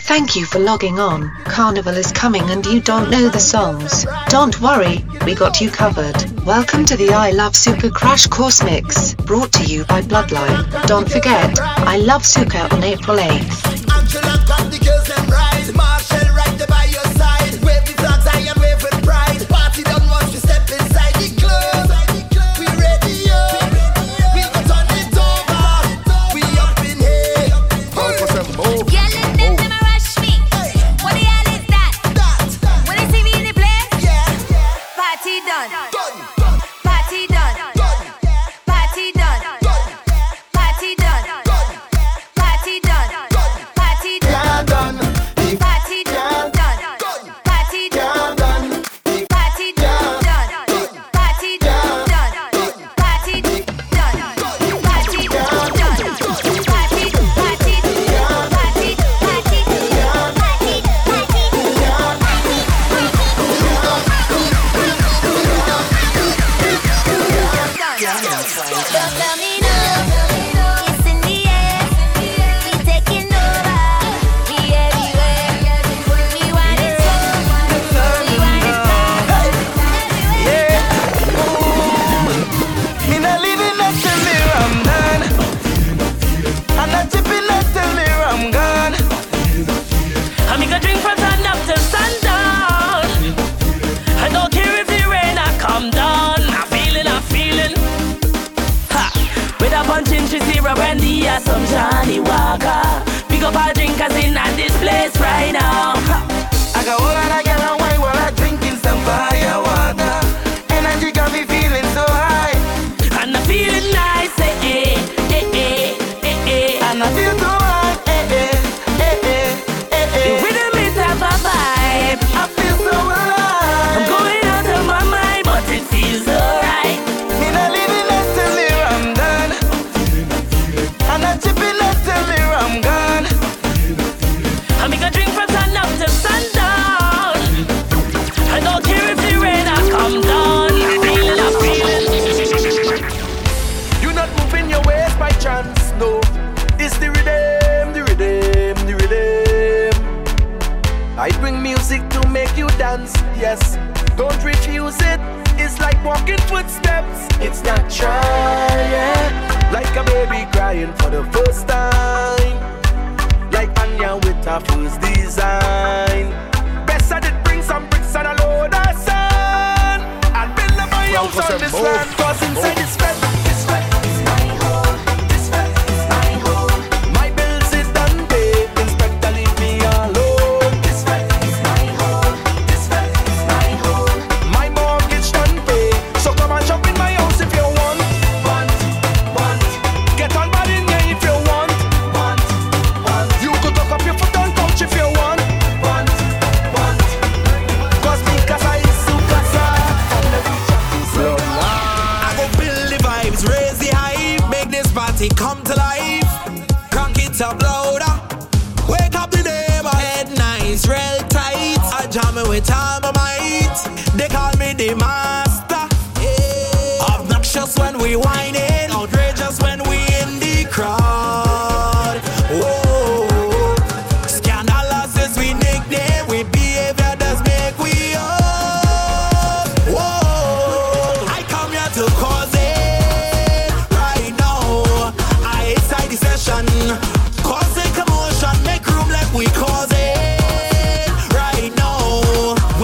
Thank you for logging on. Carnival is coming and you don't know the songs. Don't worry, we got you covered. Welcome to the I Love Soca Crash Course Mix, brought to you by Bloodline. Don't forget, I Love Soca on April 8th.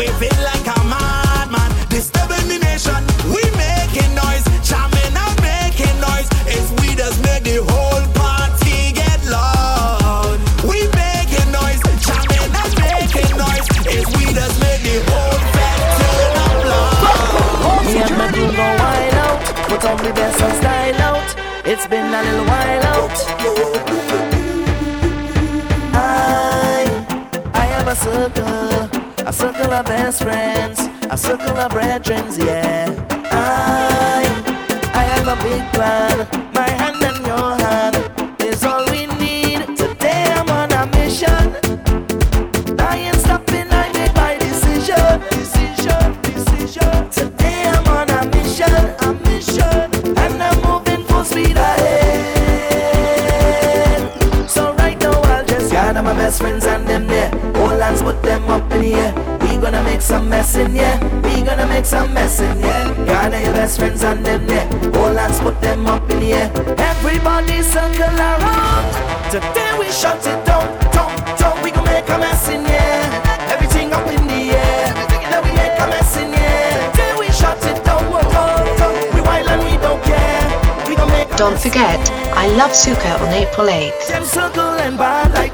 waving my best friends, a circle of brethren, yeah. I, I have a big plan. gonna make some mess in here. Gather your best friends on them there. All hands, put them up in here. Everybody circle around. Today we shut it down. We gon' make a mess in here. Everything up in the air. We make a mess in here. Today we shut it down. We wild and we don't care. We gon' make. Don't forget, I love Soca on April 8th. Them circle and like.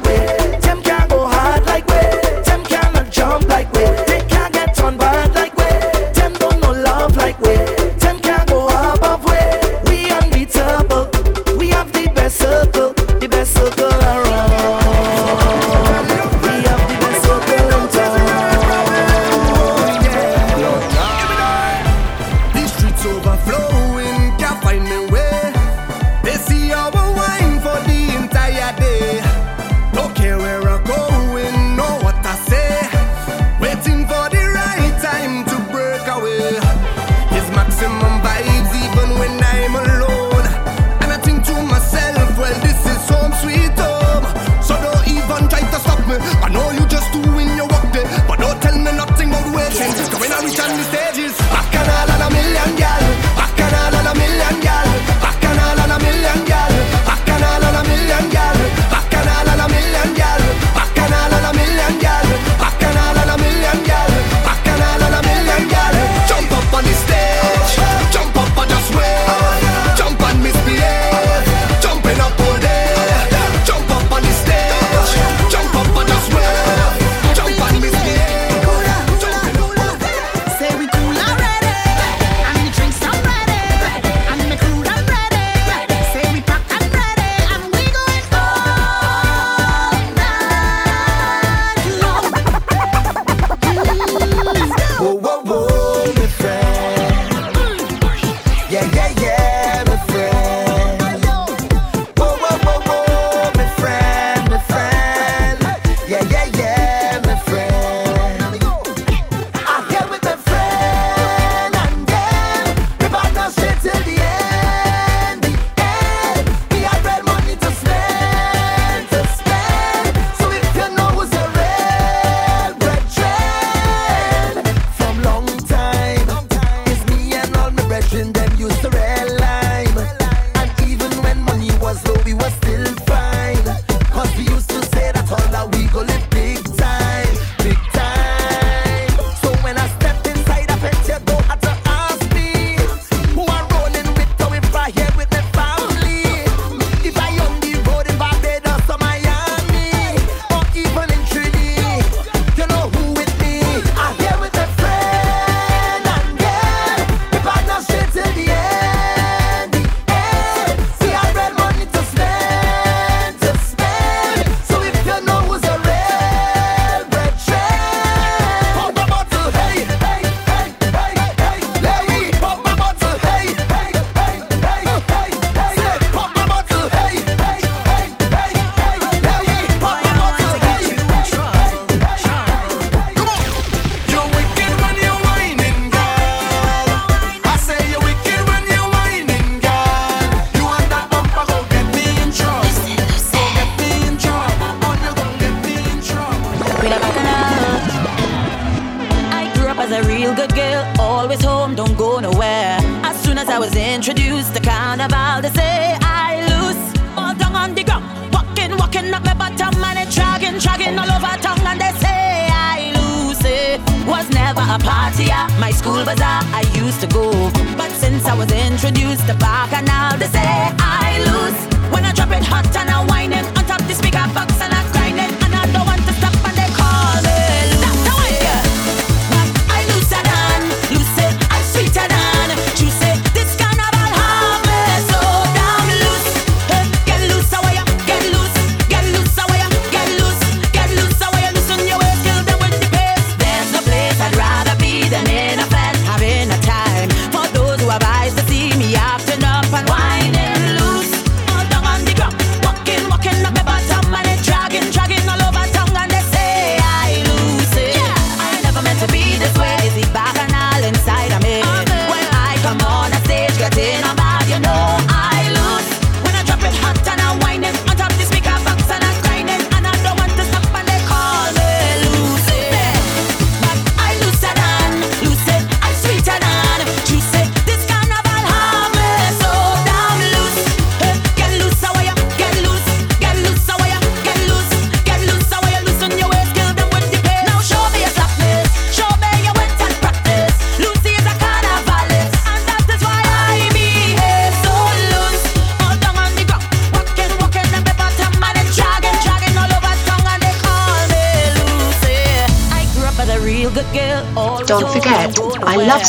yeah, yeah.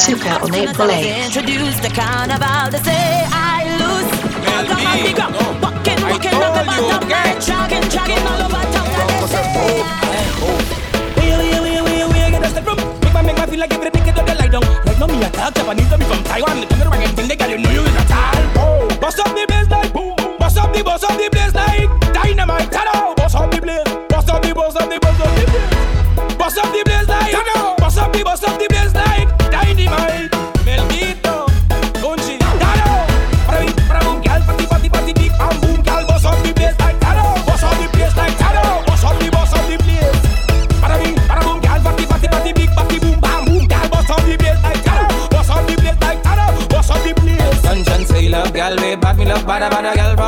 Don't forget, I love Soca on April 8th. Introduce the carnival to say I lose. All down on the ground, oh. walking, walking on the bottom line, jogging, jogging all over town. Where, where, where, where, where, get us the from? Make my, make my feel like every ticket of the light down. Right now, me a talk Japanese, me from Taiwan.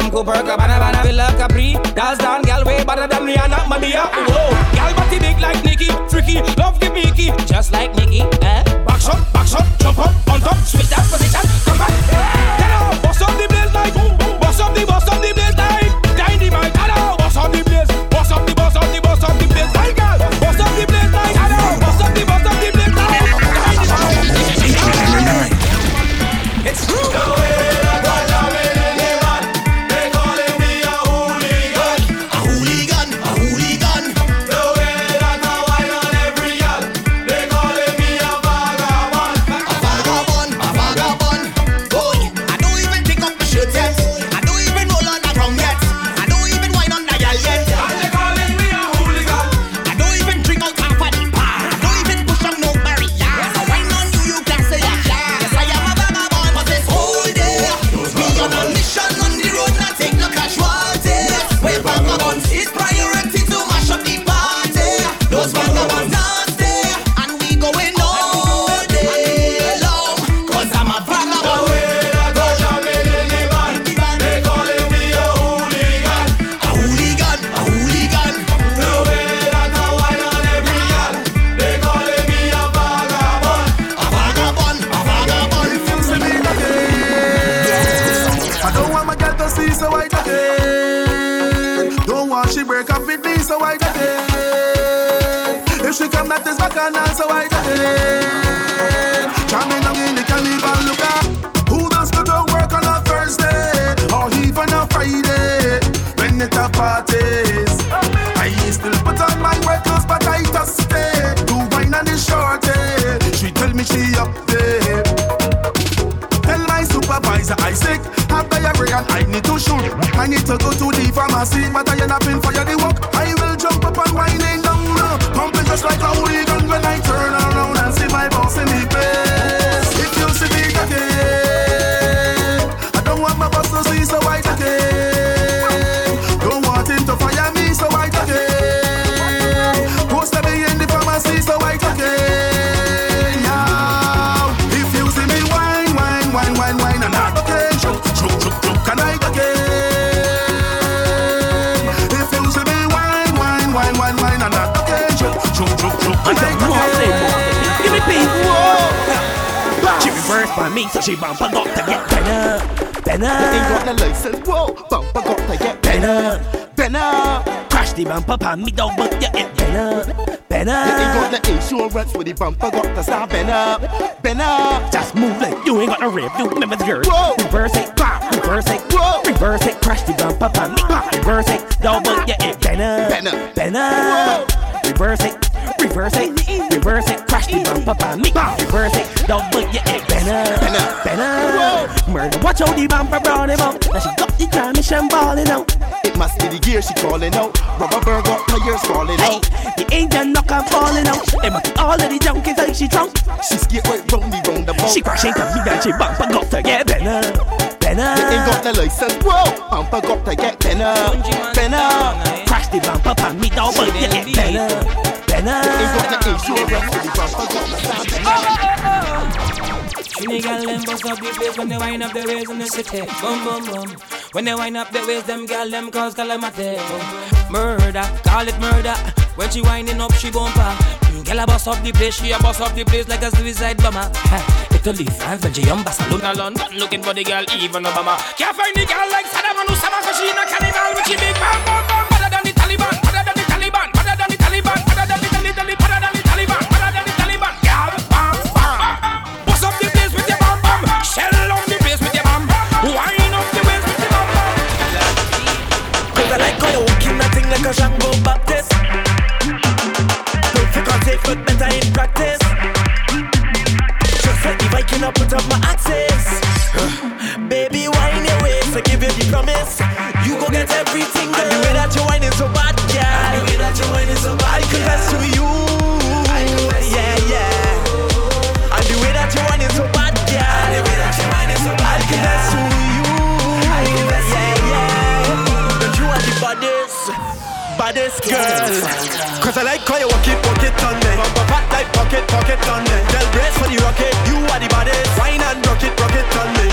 Cooper, Cabana, bada, Villa Capri, Dance down, gal, way better than Rihanna, Madia, whoa, gal, body big like Nicki, freaky, love the Mickey, just like Nicki, eh? To go to the pharmacy, but I end up in fire the walk. I will jump up and whining down low, pumping just like a I again. Give me peace, whoa. She reversed by me, so she bumper got to get better, better. Ain't got the license, whoa, bumper got to get better, better. Crash the bumper pan me dog, but you get better, better. Ain't got the insurance with the bumper got to start better, better. Just move like you ain't got no rip. You remember the girl. Whoa. Reverse it, crash the bumper pan me. Pop. Reverse it, double yeah, it better, Better. better. Murder, watch how the bumper brought him out. Now she got the transmission balling out. It must be the gear she calling out. Rubber bird got tires falling Hey, out. the engine knock and falling out. They must all of the junkies like she drunk. She skate right round the roundabout. She crash into me and she bumper got to get better, better. Ain't got the license, whoa. Bumper got to get better, better. Crash the bumper pan me down, but you get better, Ain't better. the insurance with the bumper got to start better. Trini gal them bust up the place when they wind up the ways in the city. Boom boom boom. When they wind up the ways, them gal them cause calamity. Murder, call it murder. When she winding up, she bumper. Girl a bust up the place, she a bust up the place like a suicide bomber. Ha, Italy, France, Belgium, Barcelona, London, looking for the girl, even Obama. Can't find the girl like Saddam Hussein, cause she in a carnival with she big bam bam bam. I up my axes. Baby, wine your waist, I give you the promise. You go get everything, girl. And the way that you wine is so bad, girl. And the way that you wine is so bad, I confess to you. Yeah, yeah. And the way that you so bad, girl. And the way that you so bad, I confess to you. Yeah, yeah. You the baddest, baddest girl. Cause I like how you walk it, pocket, pocket on me. Tell brace for the rocket, you are the baddest. Wine and rock it, rock on me.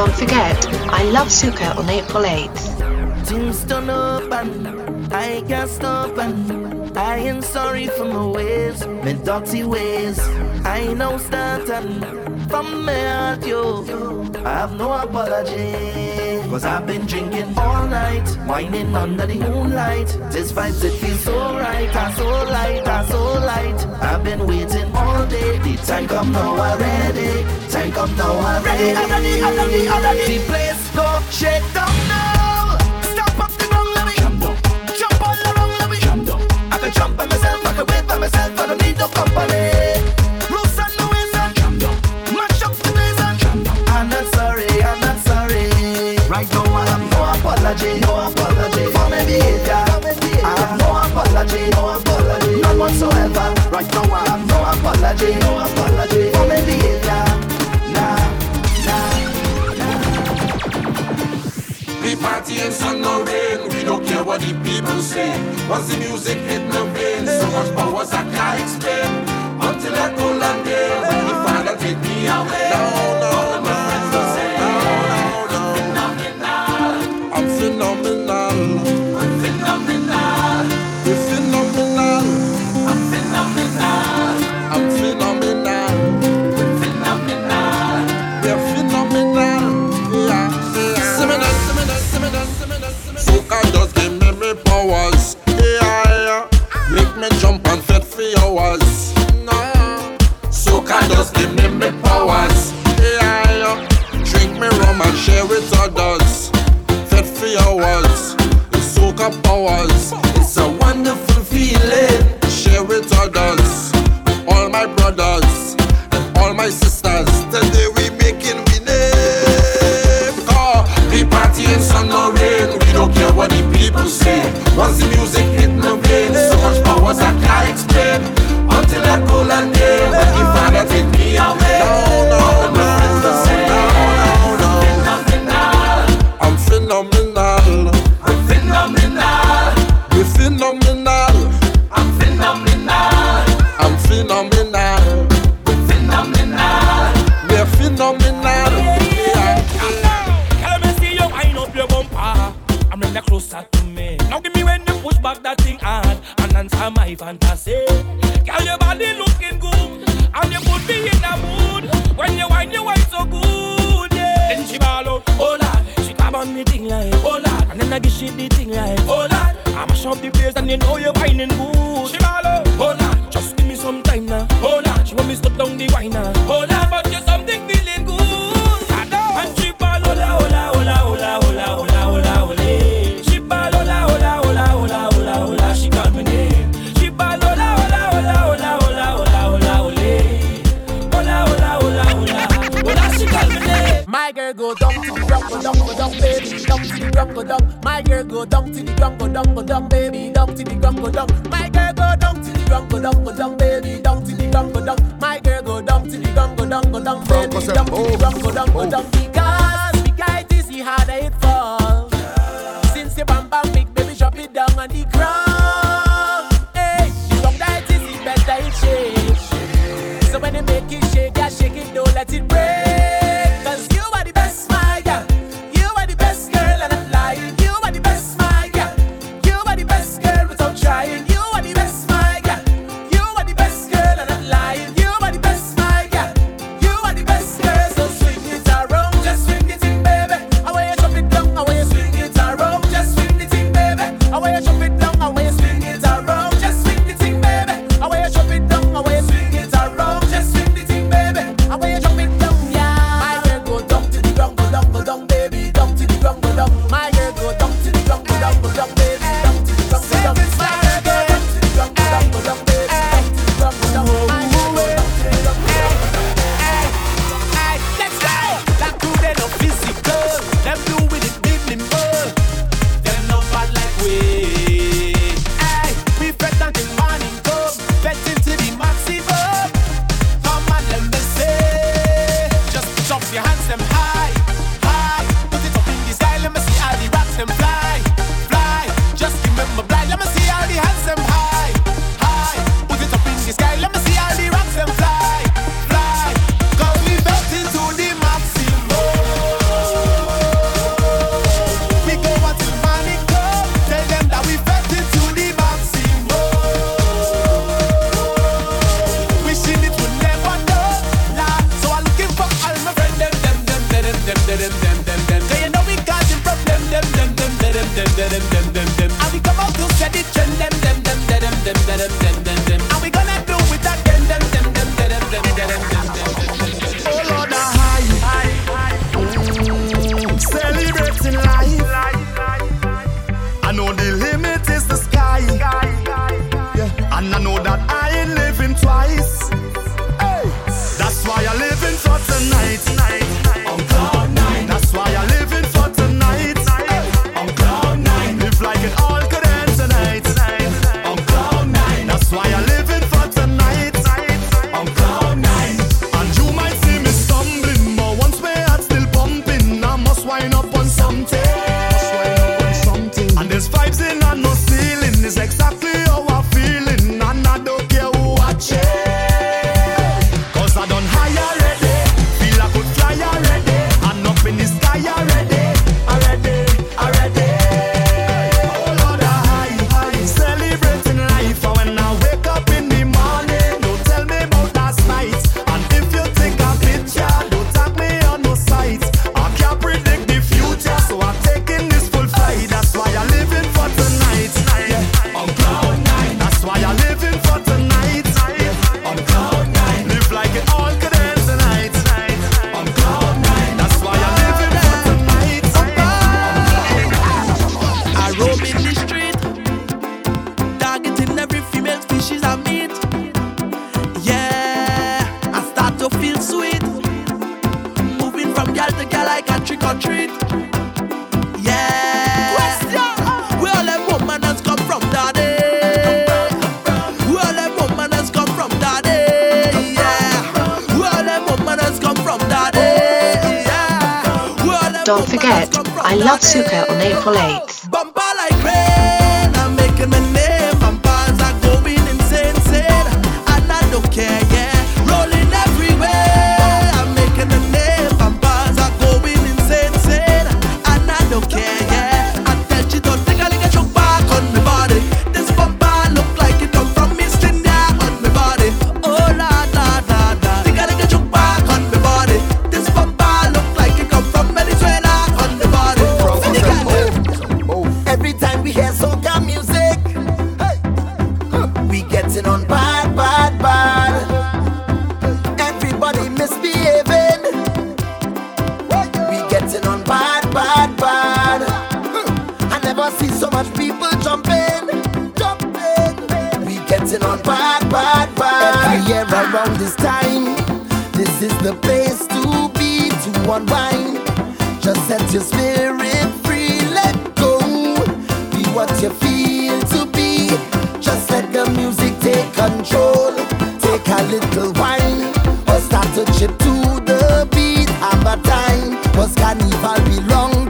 Don't forget, I Love Soca on April 8th. Things up and I can't stop and I am sorry for my ways, my dirty ways. I know starting from. I have no apology. Cause I've been drinking all night, whining under the moonlight. This vibes, it feels so right, I'm so light, I'm so light. I've been waiting all day, the time come now, I'm ready. Time come now, I'm ready. I'm ready, I'm ready, I'm ready. The place go shake down now. Stop up the let me jump down. Jump all around, let me jump down. I can jump by myself, I can wait by myself, I don't need no company. Apology, no apology for my behavior. I have no apology, no apology, none whatsoever. Right now I have no apology, no apology my sisters. Today we making we name. Cause we party in sun or rain. We don't care what the people say. Once the music hit my brain, so much powers I can't explain. Until I go and day, when the father take me away. Fantasy. Girl, your body looking good and you put me in a mood when you wind, you wind so good. Yeah. Then she ball out, oh lord, she grab on me thing like, oh lord, and then I give she the thing like, oh lord, I mash up the place and you know you're whining good. go down, Don't forget, I Love Soca on April 8th. bad vibe. Around this time This is the place to be To unwind. Just set your spirit free Let go. Be what you feel to be. Just let the music take control. Take a little wine. Or start to chip to the beat Have a time. Cause carnival belongs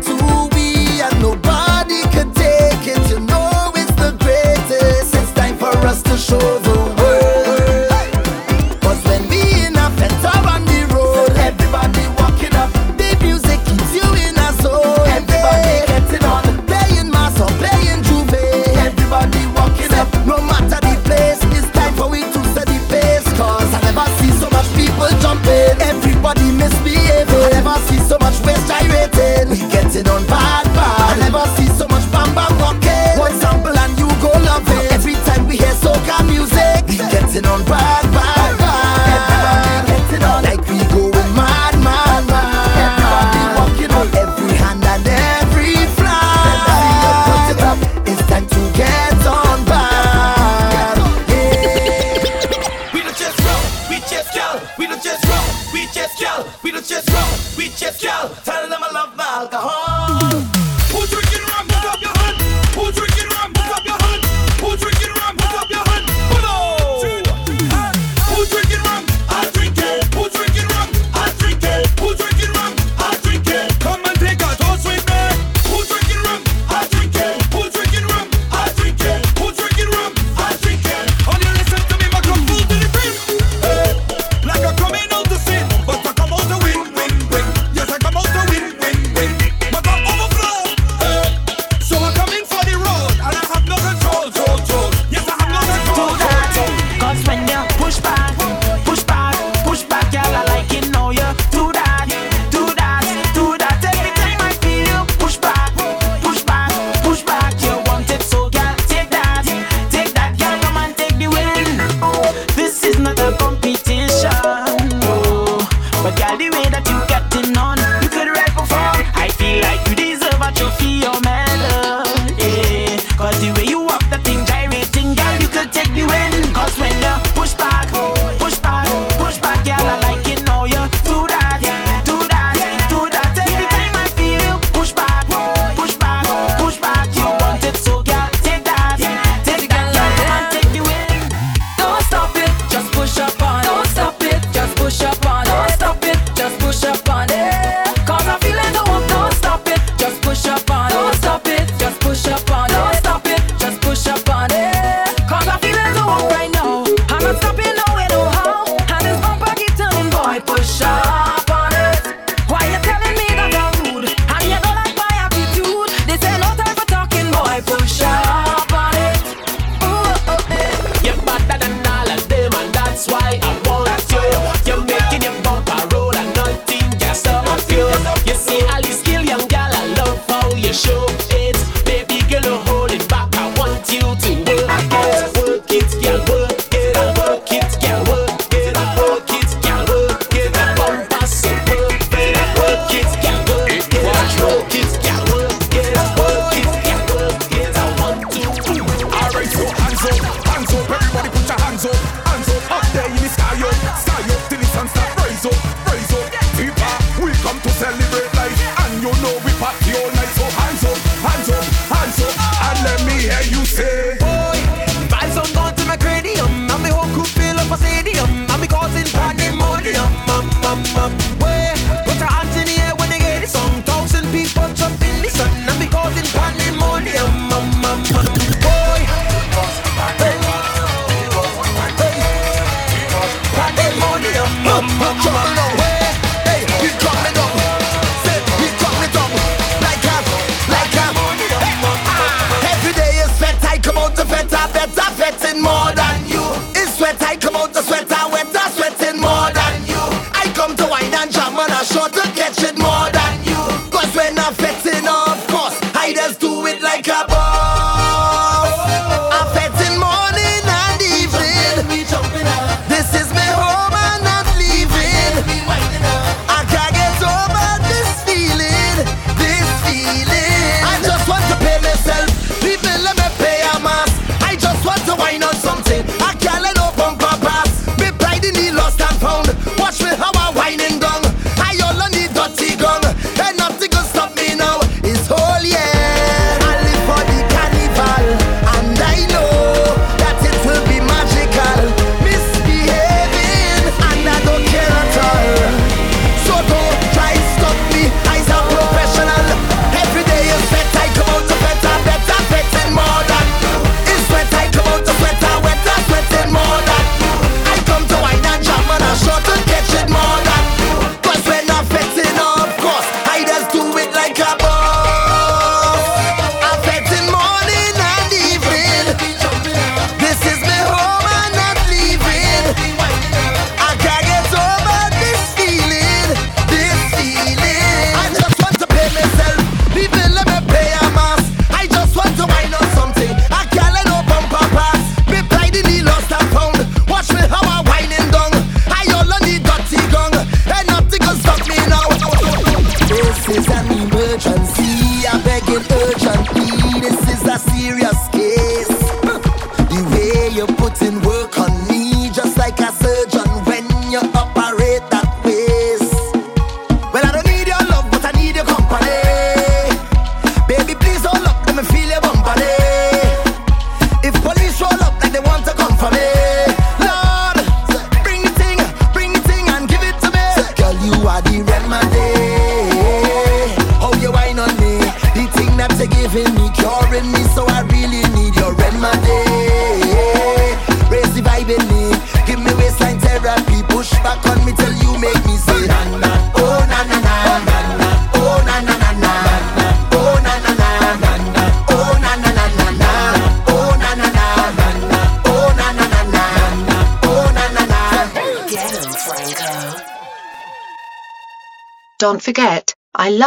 좀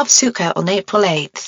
Love Soca on April 8th.